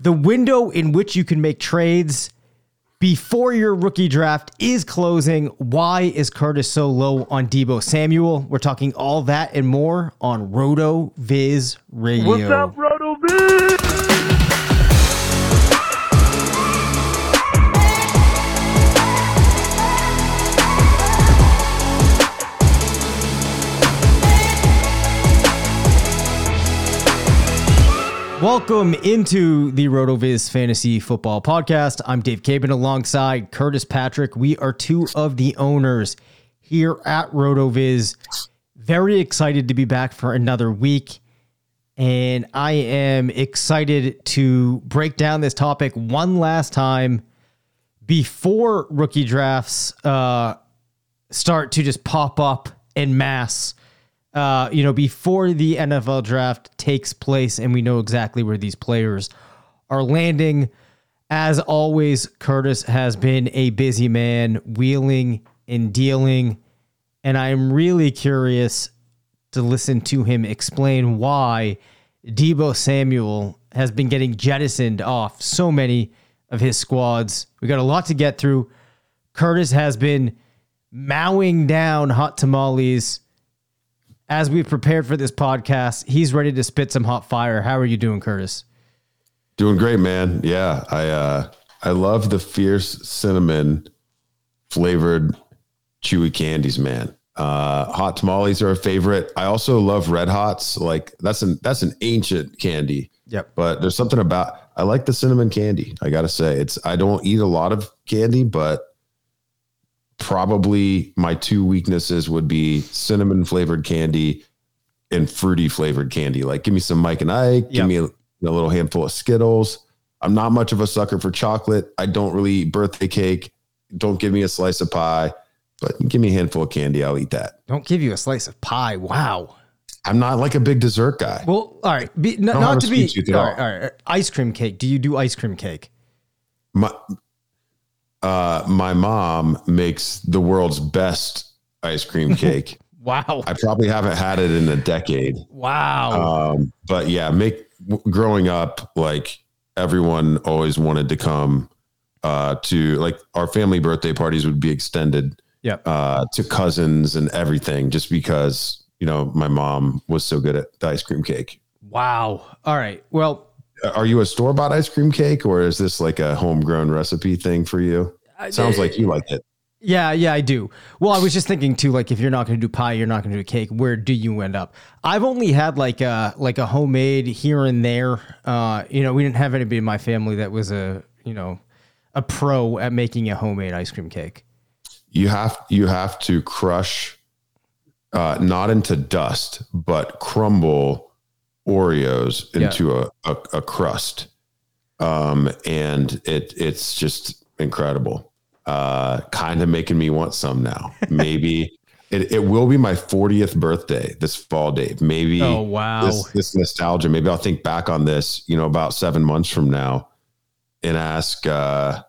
The window in which you can make trades before your rookie draft is closing. Why is Curtis so low on Deebo Samuel? We're talking all that and more on RotoViz Radio. What's up, Roto Viz? Welcome into the RotoViz Fantasy Football Podcast. I'm Dave Caban alongside Curtis Patrick. We are two of the owners here at RotoViz. Very excited to be back for another week. And I am excited to break down this topic one last time before rookie drafts uh, start to just pop up en masse uh, you know, before the NFL draft takes place and we know exactly where these players are landing. As always, Curtis has been a busy man, wheeling and dealing. And I'm really curious to listen to him explain why Deebo Samuel has been getting jettisoned off so many of his squads. We got a lot to get through. Curtis has been mowing down hot tamales as we've prepared for this podcast, he's ready to spit some hot fire. How are you doing, Curtis? Doing great, man. Yeah, I uh, I love the fierce cinnamon flavored chewy candies, man. Uh, hot tamales are a favorite. I also love red hots. Like that's an that's an ancient candy. Yep. But there's something about I like the cinnamon candy. I gotta say, it's I don't eat a lot of candy, but probably my two weaknesses would be cinnamon flavored candy and fruity flavored candy. Like, give me some Mike and Ike, yep. give me a, a, little handful of Skittles. I'm not much of a sucker for chocolate. I don't really eat birthday cake. Don't give me a slice of pie, but give me a handful of candy. I'll eat that. Don't give you a slice of pie. Wow. I'm not like a big dessert guy. Well, all right. Be, n- not to be all right, all right. Ice cream cake. Do you do ice cream cake? My uh, my mom makes the world's best ice cream cake. wow. I probably haven't had it in a decade. Wow. Um, but yeah, make growing up, like everyone always wanted to come uh, to like our family birthday parties would be extended yep. uh, to cousins and everything just because, you know, my mom was so good at the ice cream cake. Wow. All right. Well, are you a store bought ice cream cake or is this like a homegrown recipe thing for you? Sounds like you like it. Yeah, yeah, I do. Well, I was just thinking too, like if you're not going to do pie, you're not going to do cake. Where do you end up? I've only had like a like a homemade here and there. Uh, you know, we didn't have anybody in my family that was a you know a pro at making a homemade ice cream cake. You have you have to crush, uh, not into dust, but crumble Oreos into yeah. a, a, a crust, um, and it it's just incredible. Uh, kind of making me want some now. Maybe it, it will be my 40th birthday this fall, Dave. Maybe oh wow, this, this nostalgia. Maybe I'll think back on this, you know, about seven months from now, and ask uh,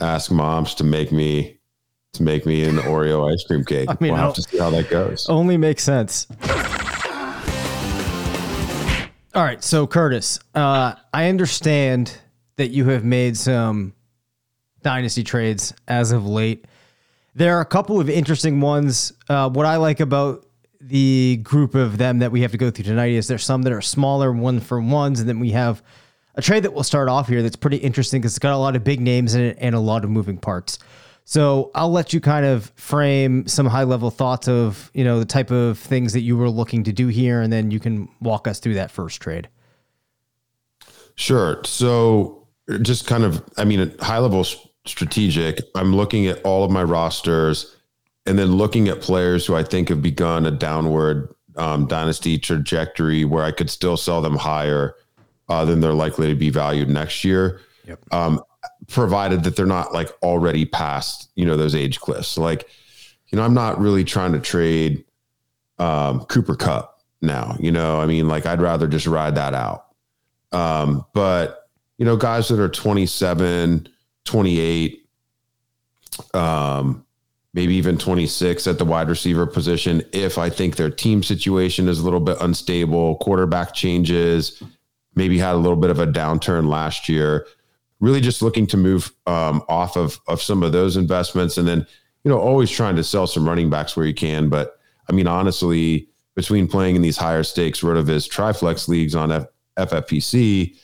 ask moms to make me to make me an Oreo ice cream cake. I mean, we'll have to see how that goes. Only makes sense. All right, so Curtis, uh, I understand that you have made some dynasty trades as of late. There are a couple of interesting ones. Uh, what I like about the group of them that we have to go through tonight is there's some that are smaller one for ones, and then we have a trade that we'll start off here that's pretty interesting because it's got a lot of big names in it and a lot of moving parts. So I'll let you kind of frame some high level thoughts of you know the type of things that you were looking to do here, and then you can walk us through that first trade. Sure. So just kind of, I mean, high level strategic. I'm looking at all of my rosters, and then looking at players who I think have begun a downward um, dynasty trajectory where I could still sell them higher uh, than they're likely to be valued next year. Yep. Um, provided that they're not like already past, you know, those age cliffs. Like, you know, I'm not really trying to trade um, Cooper Kupp now. You know, I mean, like I'd rather just ride that out. Um, but you know, guys that are 27, 28, um, maybe even 26 at the wide receiver position, if I think their team situation is a little bit unstable, quarterback changes, maybe had a little bit of a downturn last year really just looking to move um, off of of some of those investments, and then you know always trying to sell some running backs where you can. But I mean, honestly, between playing in these higher stakes Rotoviz Triflex leagues on F- FFPC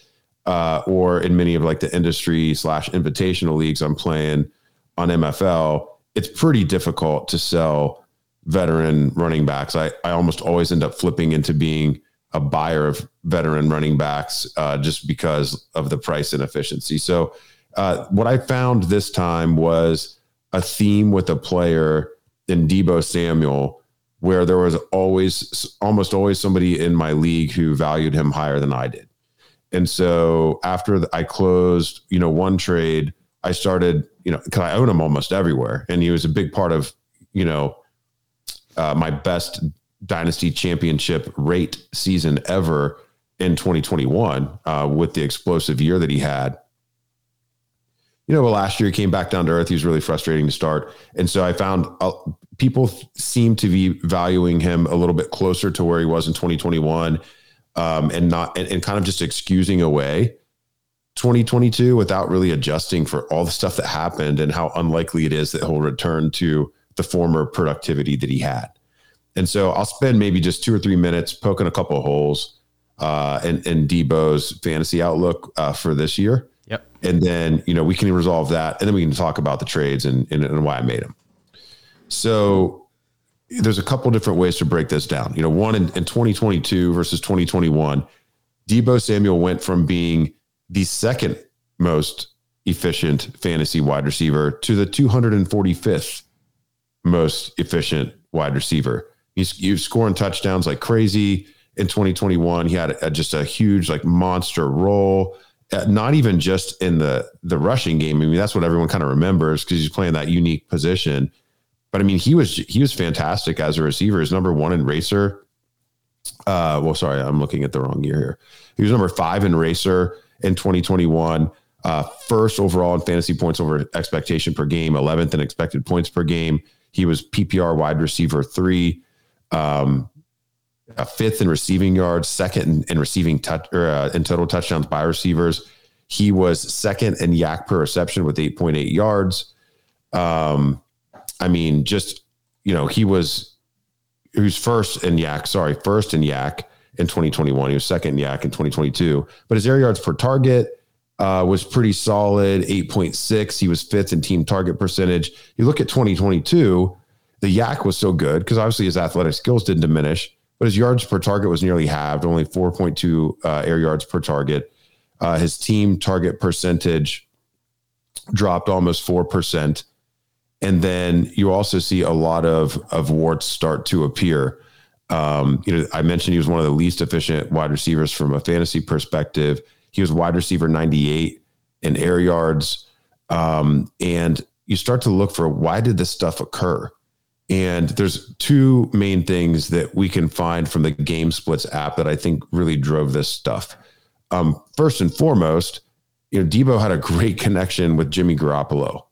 uh, or in many of like the industry slash invitational leagues I'm playing on MFL, it's pretty difficult to sell veteran running backs. I, I almost always end up flipping into being a buyer of veteran running backs uh, just because of the price inefficiency. So, uh, what I found this time was a theme with a player in Deebo Samuel, where there was always, almost always somebody in my league who valued him higher than I did. And so, after I closed, you know, one trade, I started, you know, because I own him almost everywhere, and he was a big part of, you know, uh, my best dynasty championship rate season ever in 2021 uh, with the explosive year that he had. You know, well, last year he came back down to earth. He was really frustrating to start. And so I found uh, people seem to be valuing him a little bit closer to where he was in 2021 um, and not, and, and kind of just excusing away 2022 without really adjusting for all the stuff that happened and how unlikely it is that he'll return to the former productivity that he had. And so I'll spend maybe just two or three minutes poking a couple of holes uh, in, in Deebo's fantasy outlook uh, for this year. Yep. And then, you know, we can resolve that. And then we can talk about the trades and, and, and why I made them. So there's a couple different ways to break this down. You know, one in, in 2022 versus 2021, Deebo Samuel went from being the second most efficient fantasy wide receiver to the 245th most efficient wide receiver. He's, he's scoring touchdowns like crazy in 2021. He had a, just a huge like monster role. Not even just in the the rushing game. I mean, that's what everyone kind of remembers because he's playing that unique position. But I mean, he was he was fantastic as a receiver. He's number one in RACR. Uh, well, sorry, I'm looking at the wrong year here. He was number five in RACR in 2021. Uh, first overall in fantasy points over expectation per game, 11th in expected points per game. He was PPR wide receiver three um, a fifth in receiving yards, second in, in receiving touch or uh, in total touchdowns by receivers. He was second in YAC per reception with 8.8 yards. Um, I mean, just you know, he was was first in YAC. Sorry, first in YAC in 2021. He was second in YAC in 2022. But his air yards per target uh, was pretty solid, 8.6. He was fifth in team target percentage. You look at 2022 the YAC was so good because obviously his athletic skills didn't diminish, but his yards per target was nearly halved, only 4.2 uh, air yards per target. Uh, his team target percentage dropped almost 4%. And then you also see a lot of, of warts start to appear. Um, you know, I mentioned he was one of the least efficient wide receivers from a fantasy perspective. He was wide receiver 98 in air yards. Um, and you start to look for why did this stuff occur? And there's two main things that we can find from the Game Splits app that I think really drove this stuff. Um, first and foremost, you know, Deebo had a great connection with Jimmy Garoppolo.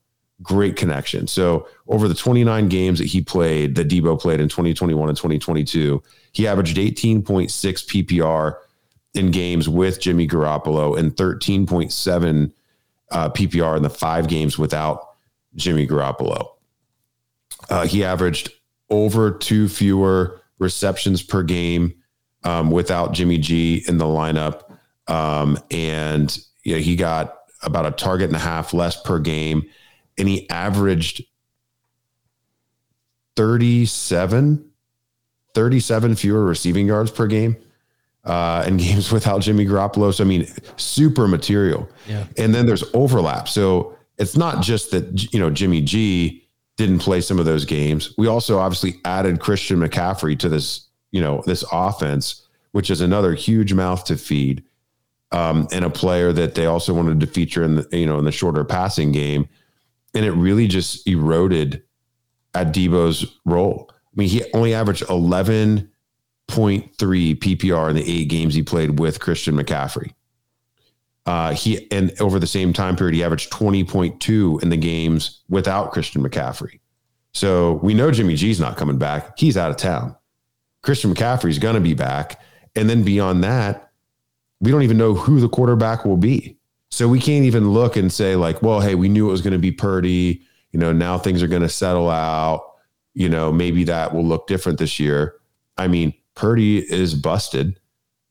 Great connection. So over the 29 games that he played, that Deebo played in 2021 and 2022, he averaged 18.6 PPR in games with Jimmy Garoppolo and 13.7 uh, PPR in the five games without Jimmy Garoppolo. Uh, he averaged over two fewer receptions per game um, without Jimmy G in the lineup. Um, and you know, he got about a target and a half less per game, and he averaged 37, 37 fewer receiving yards per game uh, in games without Jimmy Garoppolo. So, I mean, super material. Yeah. And then there's overlap. So it's not just that, you know, Jimmy G didn't play some of those games. We also obviously added Christian McCaffrey to this, you know, this offense, which is another huge mouth to feed. Um, and a player that they also wanted to feature in the, you know, in the shorter passing game. And it really just eroded at Deebo's role. I mean, he only averaged 11.3 PPR in the eight games he played with Christian McCaffrey. Uh, he and over the same time period, he averaged 20.2 in the games without Christian McCaffrey. So we know Jimmy G's not coming back. He's out of town. Christian McCaffrey's going to be back. And then beyond that, we don't even know who the quarterback will be. So we can't even look and say, like, well, hey, we knew it was going to be Purdy. You know, now things are going to settle out. You know, maybe that will look different this year. I mean, Purdy is busted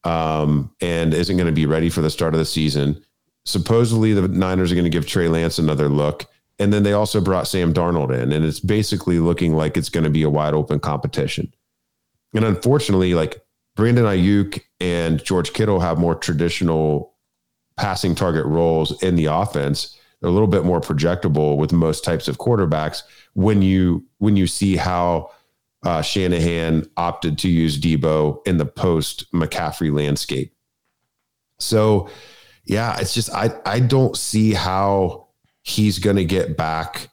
um, and isn't going to be ready for the start of the season. Supposedly, the Niners are going to give Trey Lance another look. And then they also brought Sam Darnold in, and it's basically looking like it's going to be a wide open competition. And unfortunately, like Brandon Aiyuk and George Kittle have more traditional passing target roles in the offense. They're a little bit more projectable with most types of quarterbacks when you when you see how uh, Shanahan opted to use Deebo in the post McCaffrey landscape. So, yeah, it's just I I don't see how he's going to get back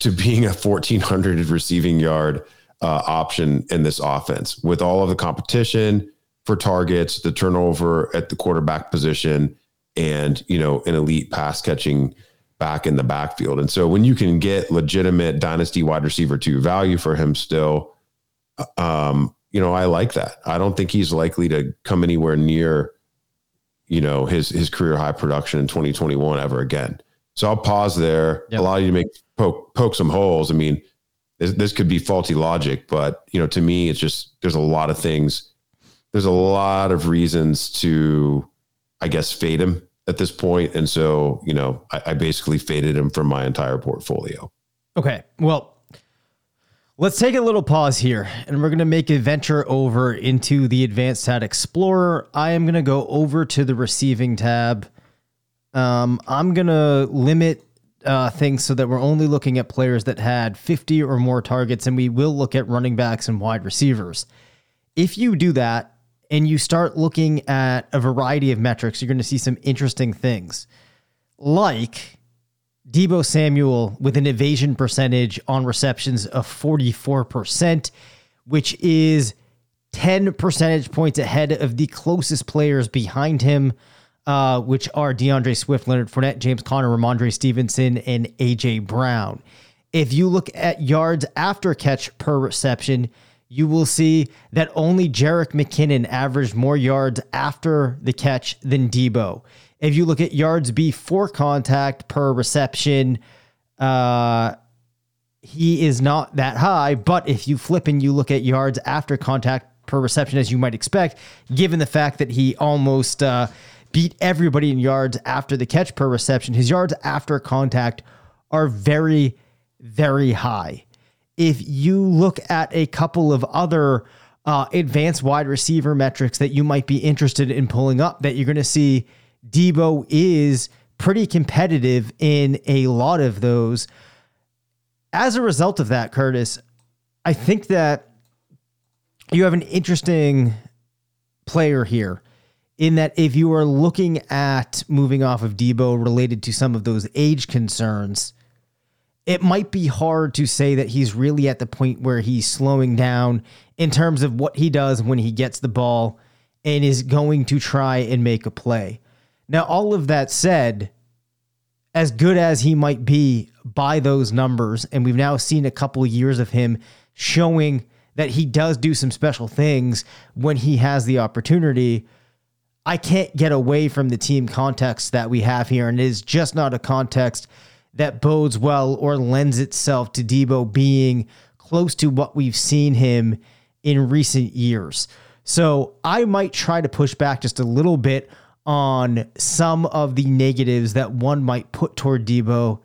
to being a 1400 receiving yard uh, option in this offense with all of the competition for targets, the turnover at the quarterback position, and you know an elite pass catching back in the backfield. And so when you can get legitimate dynasty wide receiver two value for him still, um, you know, I like that. I don't think he's likely to come anywhere near, you know, his his career high production in 2021 ever again. So I'll pause there, yep. allow you to make poke poke some holes. I mean, this, this could be faulty logic, but you know, to me, it's just there's a lot of things. There's a lot of reasons to, I guess, fade him at this point, and so you know, I, I basically faded him from my entire portfolio. Okay, well, let's take a little pause here, and we're going to make a venture over into the Advanced Stat Explorer. I am going to go over to the receiving tab. Um, I'm going to limit uh, things so that we're only looking at players that had 50 or more targets, and we will look at running backs and wide receivers. If you do that, and you start looking at a variety of metrics, you're going to see some interesting things. Like Deebo Samuel with an evasion percentage on receptions of 44%, which is 10 percentage points ahead of the closest players behind him, uh, which are DeAndre Swift, Leonard Fournette, James Conner, Rhamondre Stevenson, and AJ Brown. If you look at yards after catch per reception, you will see that only Jerick McKinnon averaged more yards after the catch than Deebo. If you look at yards before contact per reception, uh, he is not that high. But if you flip and you look at yards after contact per reception, as you might expect, given the fact that he almost uh, beat everybody in yards after the catch per reception, his yards after contact are very, very high if you look at a couple of other uh, advanced wide receiver metrics that you might be interested in pulling up, that you're going to see Deebo is pretty competitive in a lot of those. As a result of that, Curtis, I think that you have an interesting player here in that if you are looking at moving off of Deebo related to some of those age concerns, it might be hard to say that he's really at the point where he's slowing down in terms of what he does when he gets the ball and is going to try and make a play. Now, all of that said, as good as he might be by those numbers, and we've now seen a couple of years of him showing that he does do some special things when he has the opportunity. I can't get away from the team context that we have here, and it is just not a context that bodes well or lends itself to Deebo being close to what we've seen him in recent years. So I might try to push back just a little bit on some of the negatives that one might put toward Deebo.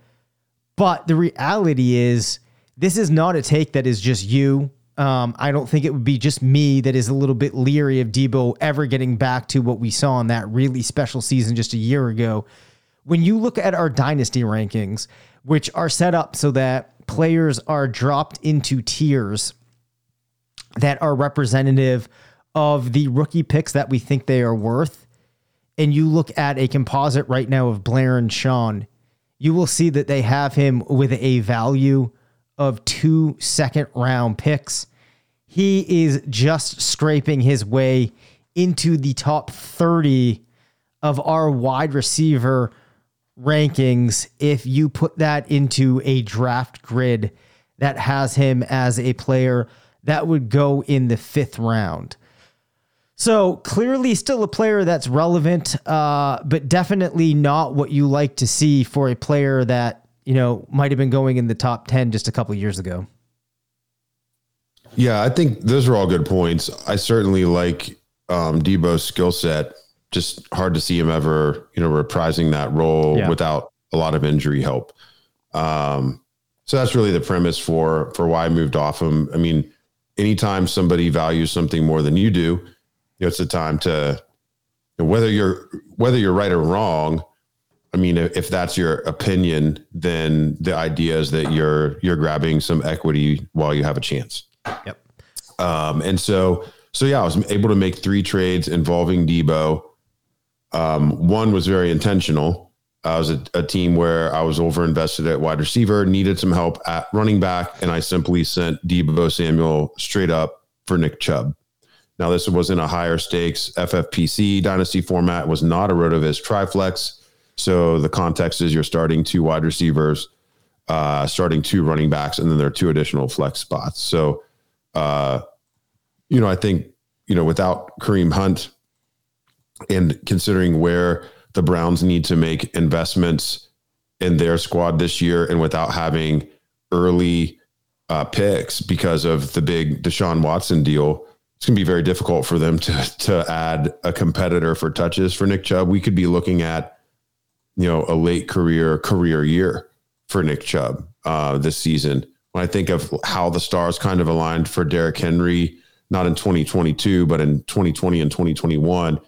But the reality is, this is not a take that is just you. Um, I don't think it would be just me that is a little bit leery of Deebo ever getting back to what we saw in that really special season just a year ago. When you look at our dynasty rankings, which are set up so that players are dropped into tiers that are representative of the rookie picks that we think they are worth, and you look at a composite right now of Blair and Sean, you will see that they have him with a value of two second round picks. He is just scraping his way into the top 30 of our wide receiver rankings if you put that into a draft grid that has him as a player that would go in the fifth round. So clearly, still a player that's relevant, uh, but definitely not what you like to see for a player that you know might have been going in the top ten just a couple years ago. Yeah, I think those are all good points. I certainly like um, Deebo's skill set. Just hard to see him ever, you know, reprising that role yeah. without a lot of injury help. Um, so that's really the premise for for why I moved off him. I mean, anytime somebody values something more than you do, you know, it's a time to whether you're whether you're right or wrong. I mean, if that's your opinion, then the idea is that you're you're grabbing some equity while you have a chance. Yep. Um, and so so yeah, I was able to make three trades involving Deebo. Um, one was very intentional. I was a, a, team where I was over invested at wide receiver, needed some help at running back, and I simply sent Deebo Samuel straight up for Nick Chubb. Now, this was in a higher stakes FFPC dynasty format, was not a RotoViz Triflex. So the context is you're starting two wide receivers, uh, starting two running backs, and then there are two additional flex spots. So, uh, you know, I think, you know, without Kareem Hunt and considering where the Browns need to make investments in their squad this year and without having early uh, picks because of the big Deshaun Watson deal, it's going to be very difficult for them to to add a competitor for touches for Nick Chubb. We could be looking at you know a late career career year for Nick Chubb uh, this season. When I think of how the stars kind of aligned for Derrick Henry, not in 2022, but in 2020 and 2021,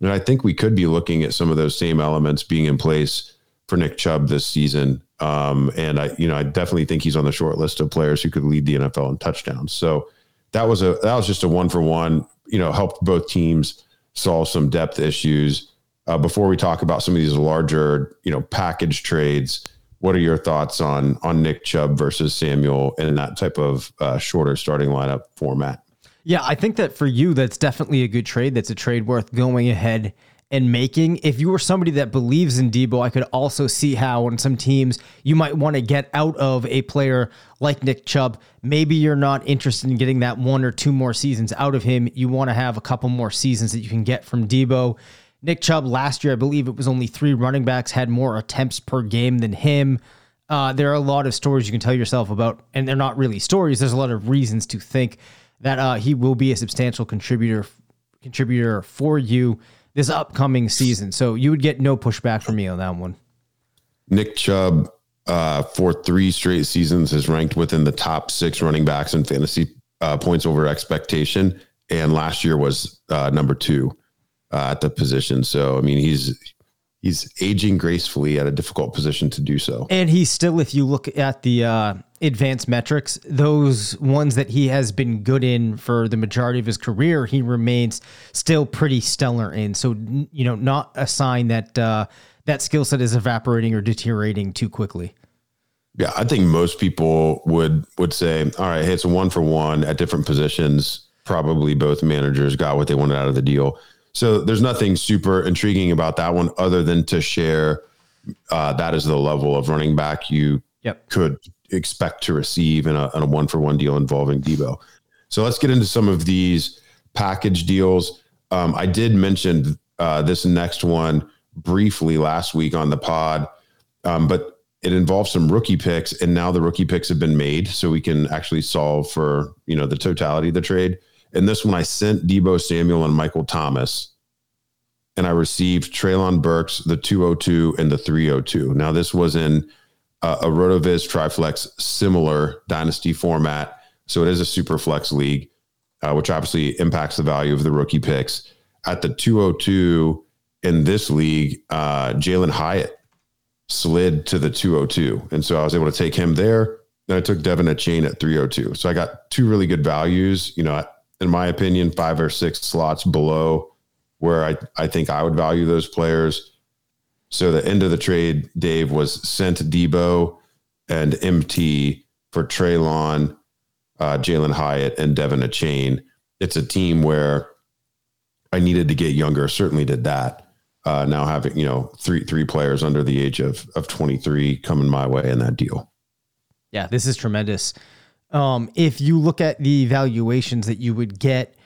and I think we could be looking at some of those same elements being in place for Nick Chubb this season. Um, and I, you know, I definitely think he's on the short list of players who could lead the NFL in touchdowns. So that was a that was just a one for one. You know, helped both teams solve some depth issues. Uh, before we talk about some of these larger, you know, package trades, what are your thoughts on on Nick Chubb versus Samuel in that type of uh, shorter starting lineup format? Yeah, I think that for you, that's definitely a good trade. That's a trade worth going ahead and making. If you were somebody that believes in Deebo, I could also see how on some teams you might want to get out of a player like Nick Chubb. Maybe you're not interested in getting that one or two more seasons out of him. You want to have a couple more seasons that you can get from Deebo. Nick Chubb last year, I believe it was only three running backs had more attempts per game than him. Uh, there are a lot of stories you can tell yourself about, and they're not really stories. There's a lot of reasons to think that uh, he will be a substantial contributor contributor for you this upcoming season. So you would get no pushback from me on that one. Nick Chubb, uh, for three straight seasons, is ranked within the top six running backs in fantasy uh, points over expectation, and last year was uh, number two uh, at the position. So I mean, he's he's aging gracefully at a difficult position to do so. And he's still, if you look at the uh, advanced metrics, those ones that he has been good in for the majority of his career, he remains still pretty stellar in. So, you know, not a sign that uh, that skill set is evaporating or deteriorating too quickly. Yeah, I think most people would would say, all right, hey, it's a one for one at different positions. Probably both managers got what they wanted out of the deal. So there's nothing super intriguing about that one other than to share uh, that is the level of running back you yep. could expect to receive in a, in a one for one deal involving Deebo. So let's get into some of these package deals. Um, I did mention uh, this next one briefly last week on the pod, um, but it involves some rookie picks, and now the rookie picks have been made, so we can actually solve for you know the totality of the trade And this one, I sent Deebo Samuel and Michael Thomas, and I received Treylon Burks, the 202 and the 302. Now, this was in uh, a RotoViz Triflex similar dynasty format. So it is a super flex league, uh, which obviously impacts the value of the rookie picks. At the 202 in this league, uh, Jalin Hyatt slid to the 202. And so I was able to take him there. Then I took De'Von Achane at 302. So I got two really good values, you know, in my opinion, five or six slots below where I, I think I would value those players. So the end of the trade, Dave, was sent Deebo and MT for Treylon, uh, Jalin Hyatt, and De'Von Achane. It's a team where I needed to get younger. Certainly did that. Uh, now having you know three three players under the age of of 23 coming my way in that deal. Yeah, this is tremendous. Um, if you look at the valuations that you would get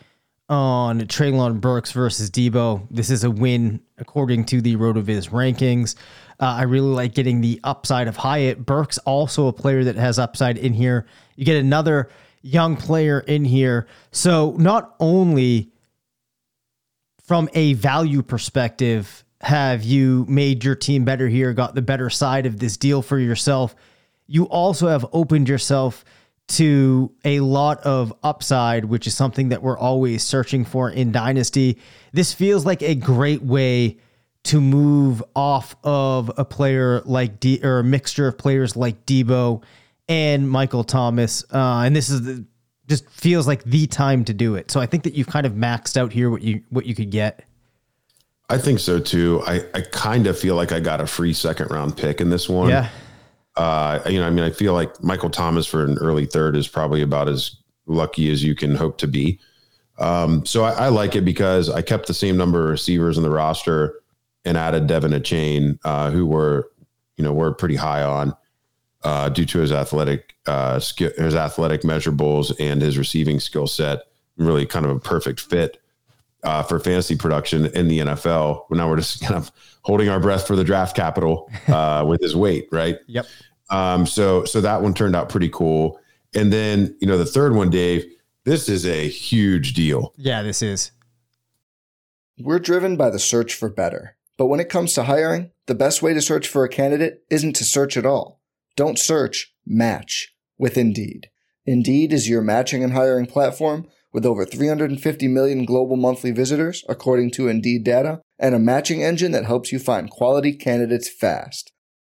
on Treylon Burks versus Deebo, this is a win according to the RotoViz rankings. Uh, I really like getting the upside of Hyatt. Burks also a player that has upside in here. You get another young player in here. So not only from a value perspective have you made your team better here, got the better side of this deal for yourself, you also have opened yourself to a lot of upside, which is something that we're always searching for in Dynasty. This feels like a great way to move off of a player like D or a mixture of players like Deebo and Michael Thomas. Uh, and this is the, just feels like the time to do it. So I think that you've kind of maxed out here what you what you could get. I think so too. I, I kind of feel like I got a free second round pick in this one. Yeah. Uh, you know, I mean, I feel like Michael Thomas for an early third is probably about as lucky as you can hope to be. Um, so I, I, like it because I kept the same number of receivers in the roster and added De'Von Achane, uh, who were, you know, we're pretty high on uh, due to his athletic uh, skill, his athletic measurables and his receiving skill set. Really, kind of a perfect fit uh, for fantasy production in the NFL. Now we're just kind of holding our breath for the draft capital uh, with his weight, right? Yep. Um, so so that one turned out pretty cool. And then you know the third one, Dave. This is a huge deal. Yeah, this is. We're driven by the search for better, but when it comes to hiring, the best way to search for a candidate isn't to search at all. Don't search, match with Indeed. Indeed is your matching and hiring platform with over 350 million global monthly visitors, according to Indeed data, and a matching engine that helps you find quality candidates fast.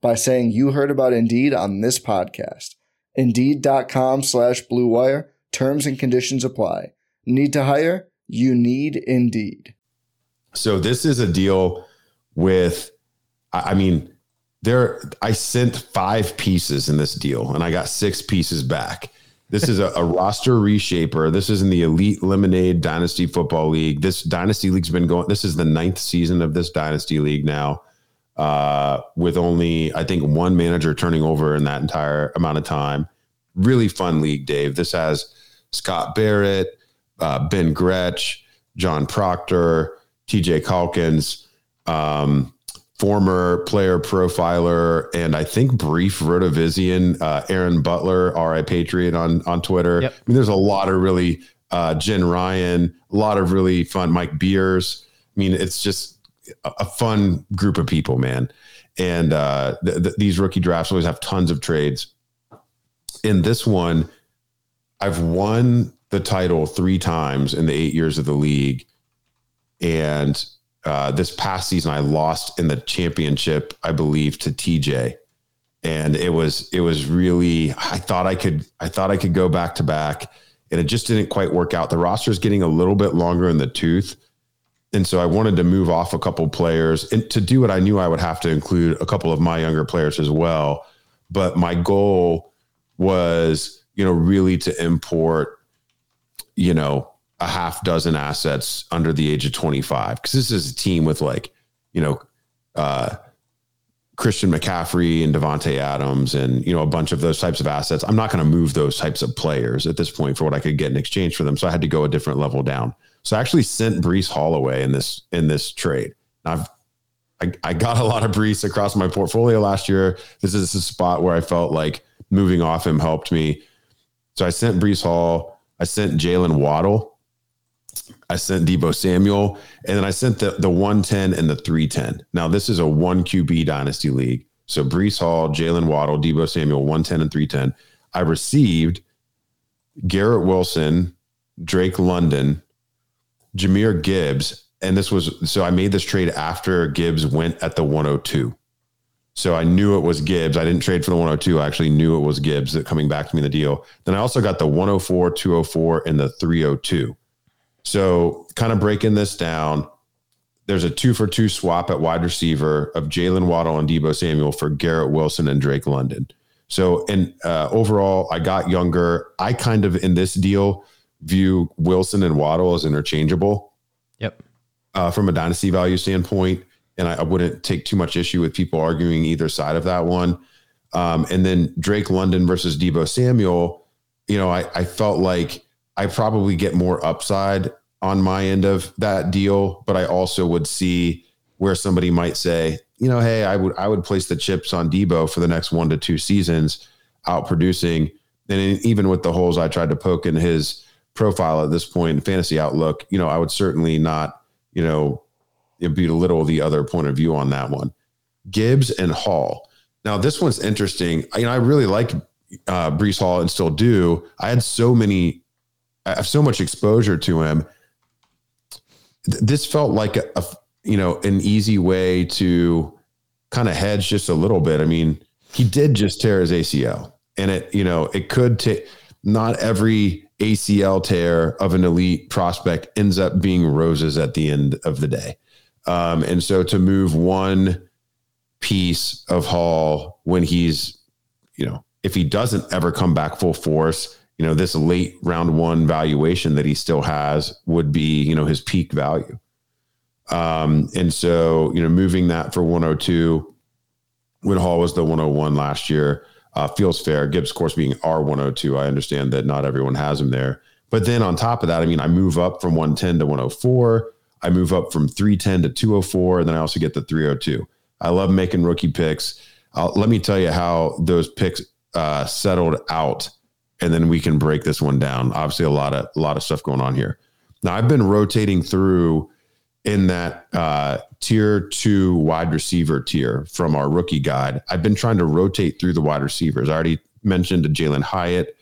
by saying you heard about Indeed on this podcast. Indeed.com slash Blue Wire. Terms and conditions apply. Need to hire? You need Indeed. So this is a deal with, I mean, there I sent five pieces in this deal and I got six pieces back. This is a, a, roster reshaper. This is in the Elite Lemonade Dynasty Football League. This Dynasty League's been going. This is the ninth season of this Dynasty League now, uh, with only I think one manager turning over in that entire amount of time. Really fun league, Dave. This has Scott Barrett, uh, Ben Gretch, John Proctor, TJ Calkins, um, former player profiler, and I think brief Rotovizian, uh, Aaron Butler, RI Patriot on, on Twitter. Yep. I mean, there's a lot of really, uh, Jen Ryan, a lot of really fun, Mike Beers. I mean, it's just a, fun group of people, man. And uh, th- th- these rookie drafts always have tons of trades. In this one, I've won the title three times in the eight years of the league and uh, this past season, I lost in the championship, I believe, to TJ, and it was it was really. I thought I could I thought I could go back to back, and it just didn't quite work out. The roster is getting a little bit longer in the tooth, and so I wanted to move off a couple players, and to do it, I knew I would have to include a couple of my younger players as well. But my goal was, you know, really to import, you know, a half dozen assets under the age of 25 because this is a team with like, you know, uh, Christian McCaffrey and Davante Adams and you know a bunch of those types of assets. I'm not going to move those types of players at this point for what I could get in exchange for them. So I had to go a different level down. So I actually sent Breece Holloway in this in this trade. I've I, I got a lot of Breece across my portfolio last year. This is a spot where I felt like moving off him helped me. So I sent Breece Hall. I sent Jaylen Waddle. I sent Deebo Samuel, and then I sent the the 110 and the 310. Now this is a one QB dynasty league. So Breece Hall, Jaylen Waddle, Deebo Samuel, 110 and 310. I received Garrett Wilson, Drake London, Jahmyr Gibbs, and this was so I made this trade after Gibbs went at the 102. So I knew it was Gibbs. I didn't trade for the 102. I actually knew it was Gibbs that coming back to me in the deal. Then I also got the 104, 204, and the 302. So, kind of breaking this down, there's a two for two swap at wide receiver of Jaylen Waddle and Deebo Samuel for Garrett Wilson and Drake London. So, and uh, overall, I got younger. I kind of in this deal view Wilson and Waddle as interchangeable. Yep. Uh, from a dynasty value standpoint, and I, I, wouldn't take too much issue with people arguing either side of that one. Um, and then Drake London versus Deebo Samuel, you know, I, I felt like I probably get more upside on my end of that deal, but I also would see where somebody might say, you know, hey, I would I would place the chips on Deebo for the next one to two seasons, out producing. And even with the holes I tried to poke in his profile at this point in fantasy outlook, you know, I would certainly not, you know, belittle the other point of view on that one. Gibbs and Hall. Now this one's interesting. You know, I really like uh, Breece Hall and still do. I had so many I have so much exposure to him. This felt like a, a you know an easy way to kind of hedge just a little bit. I mean, he did just tear his ACL, and it you know it could take. Not every ACL tear of an elite prospect ends up being roses at the end of the day. Um, and so to move one piece of Hall when he's, you know, if he doesn't ever come back full force, you know, this late round one valuation that he still has would be, you know, his peak value. Um, and so, you know, moving that for 102 when Hall was the 101 last year uh, feels fair. Gibbs, of course, being R102, I understand that not everyone has him there. But then on top of that, I mean, I move up from 110 to 104. I move up from 310 to 204. And then I also get the 302. I love making rookie picks. Uh, let me tell you how those picks uh, settled out and then we can break this one down. Obviously, a lot of a lot of stuff going on here. Now, I've been rotating through in that uh, tier two wide receiver tier from our rookie guide. I've been trying to rotate through the wide receivers. I already mentioned a Jalin Hyatt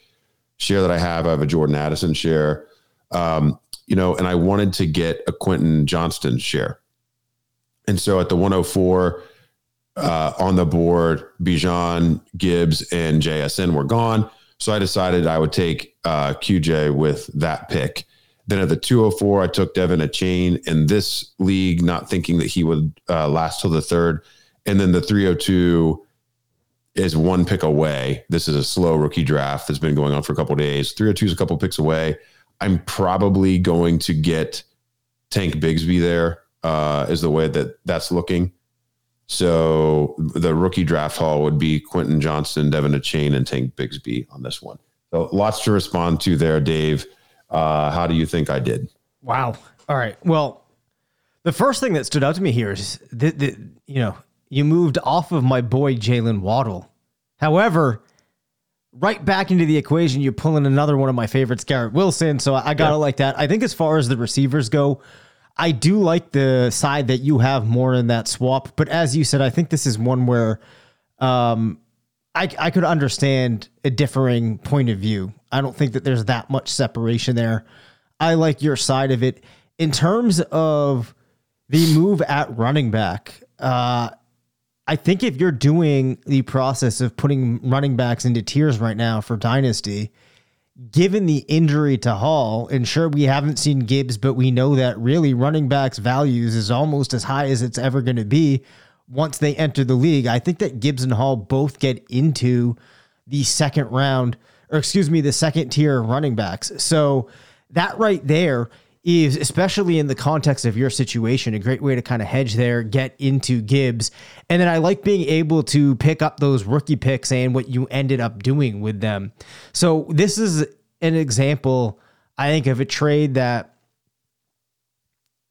share that I have. I have a Jordan Addison share. Um, you know, and I wanted to get a Quentin Johnston share. And so at the 104 uh, on the board, Bijan, Gibbs, and JSN were gone. So I decided I would take uh, QJ with that pick. Then at the 204, I took De'Von Achane in this league, not thinking that he would uh, last till the third. And then the 302 is one pick away. This is a slow rookie draft that's been going on for a couple days. 302 is a couple picks away. I'm probably going to get Tank Bigsby there. Uh, is the way that that's looking. So the rookie draft haul would be Quentin Johnston, De'Von Achane, and Tank Bigsby on this one. So lots to respond to there, Dave. Uh, how do you think I did? Wow. All right. Well, the first thing that stood out to me here is that, that you know you moved off of my boy Jaylen Waddle. However, right back into the equation, you pull in another one of my favorites, Garrett Wilson. So I got to like that. I think as far as the receivers go, I do like the side that you have more in that swap, but as you said, I think this is one where um, I, I could understand a differing point of view. I don't think that there's that much separation there. I like your side of it. In terms of the move at running back, uh, I think if you're doing the process of putting running backs into tiers right now for Dynasty, given the injury to Hall, and sure, we haven't seen Gibbs, but we know that really running backs' values is almost as high as it's ever going to be once they enter the league. I think that Gibbs and Hall both get into the second round, or excuse me, the second tier running backs. So that right there is, especially in the context of your situation, a great way to kind of hedge there, get into Gibbs. And then I like being able to pick up those rookie picks and what you ended up doing with them. So this is an example, I think, of a trade that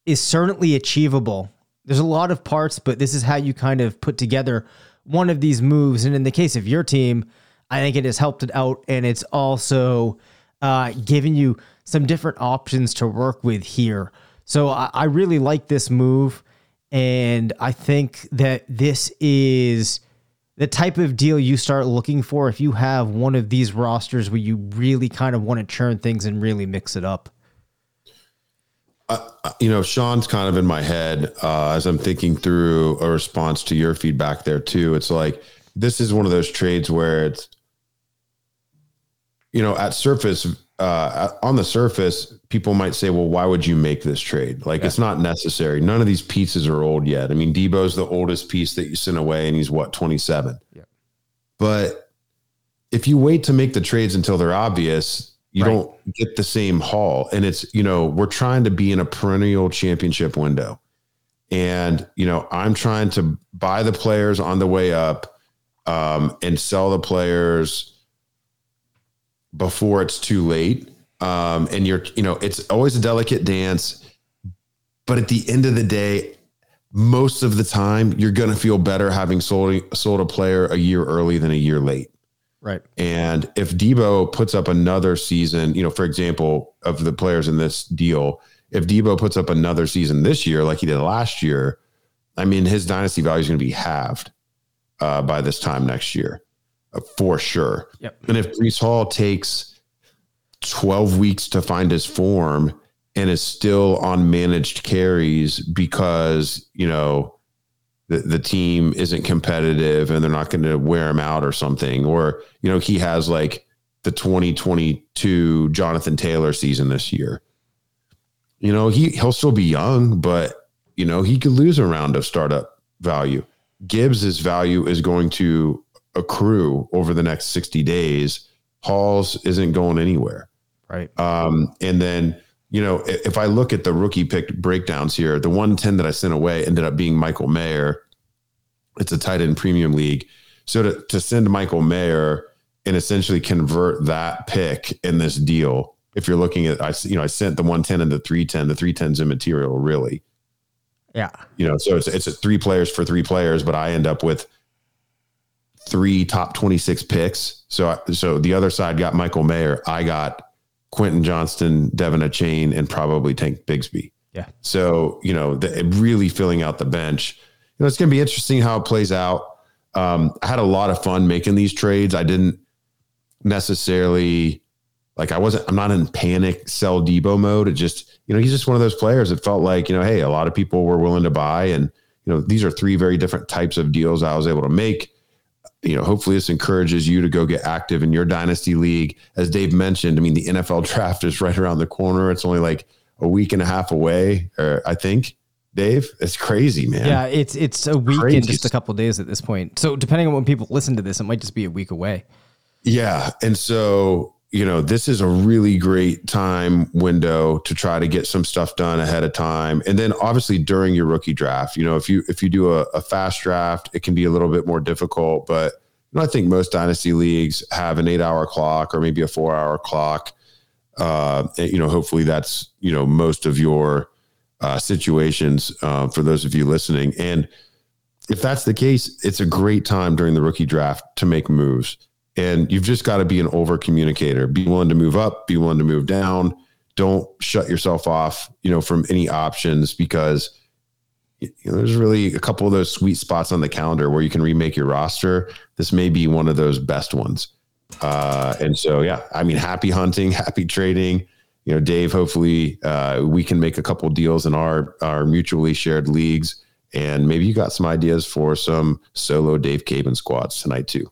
is certainly achievable. There's a lot of parts, but this is how you kind of put together one of these moves. And in the case of your team, I think it has helped it out, and it's also uh, giving you some different options to work with here. So I, I really like this move, and I think that this is the type of deal you start looking for if you have one of these rosters where you really kind of want to churn things and really mix it up. Uh, you know, Sean's kind of in my head uh, as I'm thinking through a response to your feedback there too. It's like this is one of those trades where it's, you know, at surface, uh, on the surface, people might say, well, why would you make this trade? Like, yeah. it's not necessary. None of these pieces are old yet. I mean, Deebo's the oldest piece that you sent away, and he's what, 27? Yeah. But if you wait to make the trades until they're obvious, you right. don't get the same haul. And it's, you know, we're trying to be in a perennial championship window. And, you know, I'm trying to buy the players on the way up um, and sell the players before it's too late. Um, and you're, you know, it's always a delicate dance. But at the end of the day, most of the time, you're going to feel better having sold, sold a player a year early than a year late. Right. And if Deebo puts up another season, you know, for example, of the players in this deal, if Deebo puts up another season this year like he did last year, I mean, his dynasty value is going to be halved uh, by this time next year, uh, for sure. Yep. And if Breece Hall takes 12 weeks to find his form and is still on managed carries because, you know, the, the team isn't competitive and they're not going to wear him out or something. Or, you know, he has like the 2022 Jonathan Taylor season this year. You know, he, he'll still be young, but, you know, he could lose a round of startup value. Gibbs's value is going to accrue over the next 60 days. Hall's isn't going anywhere. Right. Um, and then you know, if I look at the rookie pick breakdowns here, the 110 that I sent away ended up being Michael Mayer. It's a tight end premium league. So to, to send Michael Mayer and essentially convert that pick in this deal, if you're looking at, I, you know, I sent the 110 and the 310, the 310's immaterial, really. Yeah. You know, so it's, it's a three players for three players, but I end up with three top 26 picks. So, I, so the other side got Michael Mayer. I got Quentin Johnston, De'Von Achane, and probably Tank Bigsby. Yeah. So, you know, the, really filling out the bench. You know, it's going to be interesting how it plays out. Um, I had a lot of fun making these trades. I didn't necessarily like I wasn't I'm not in panic sell Deebo mode. It just, you know, he's just one of those players that felt like, you know, hey, a lot of people were willing to buy and you know, these are three very different types of deals I was able to make you know, hopefully this encourages you to go get active in your dynasty league. As Dave mentioned, I mean, the NFL draft is right around the corner. It's only like a week and a half away, or I think. Dave, it's crazy, man. Yeah, it's it's a week crazy. and just a couple days at this point. So depending on when people listen to this, it might just be a week away. Yeah, and so you know, this is a really great time window to try to get some stuff done ahead of time. And then obviously during your rookie draft, you know, if you if you do a, a fast draft, it can be a little bit more difficult. But you know, I think most dynasty leagues have an eight hour clock or maybe a four hour clock. Uh, you know, hopefully that's you know most of your uh, situations uh, for those of you listening. And if that's the case, it's a great time during the rookie draft to make moves. And you've just got to be an over communicator. Be willing to move up, be willing to move down. Don't shut yourself off, you know, from any options because you know, there's really a couple of those sweet spots on the calendar where you can remake your roster. This may be one of those best ones. Uh, and so, yeah, I mean, happy hunting, happy trading. You know, Dave, hopefully uh, we can make a couple deals in our, our mutually shared leagues. And maybe you got some ideas for some solo Dave Caban squads tonight, too.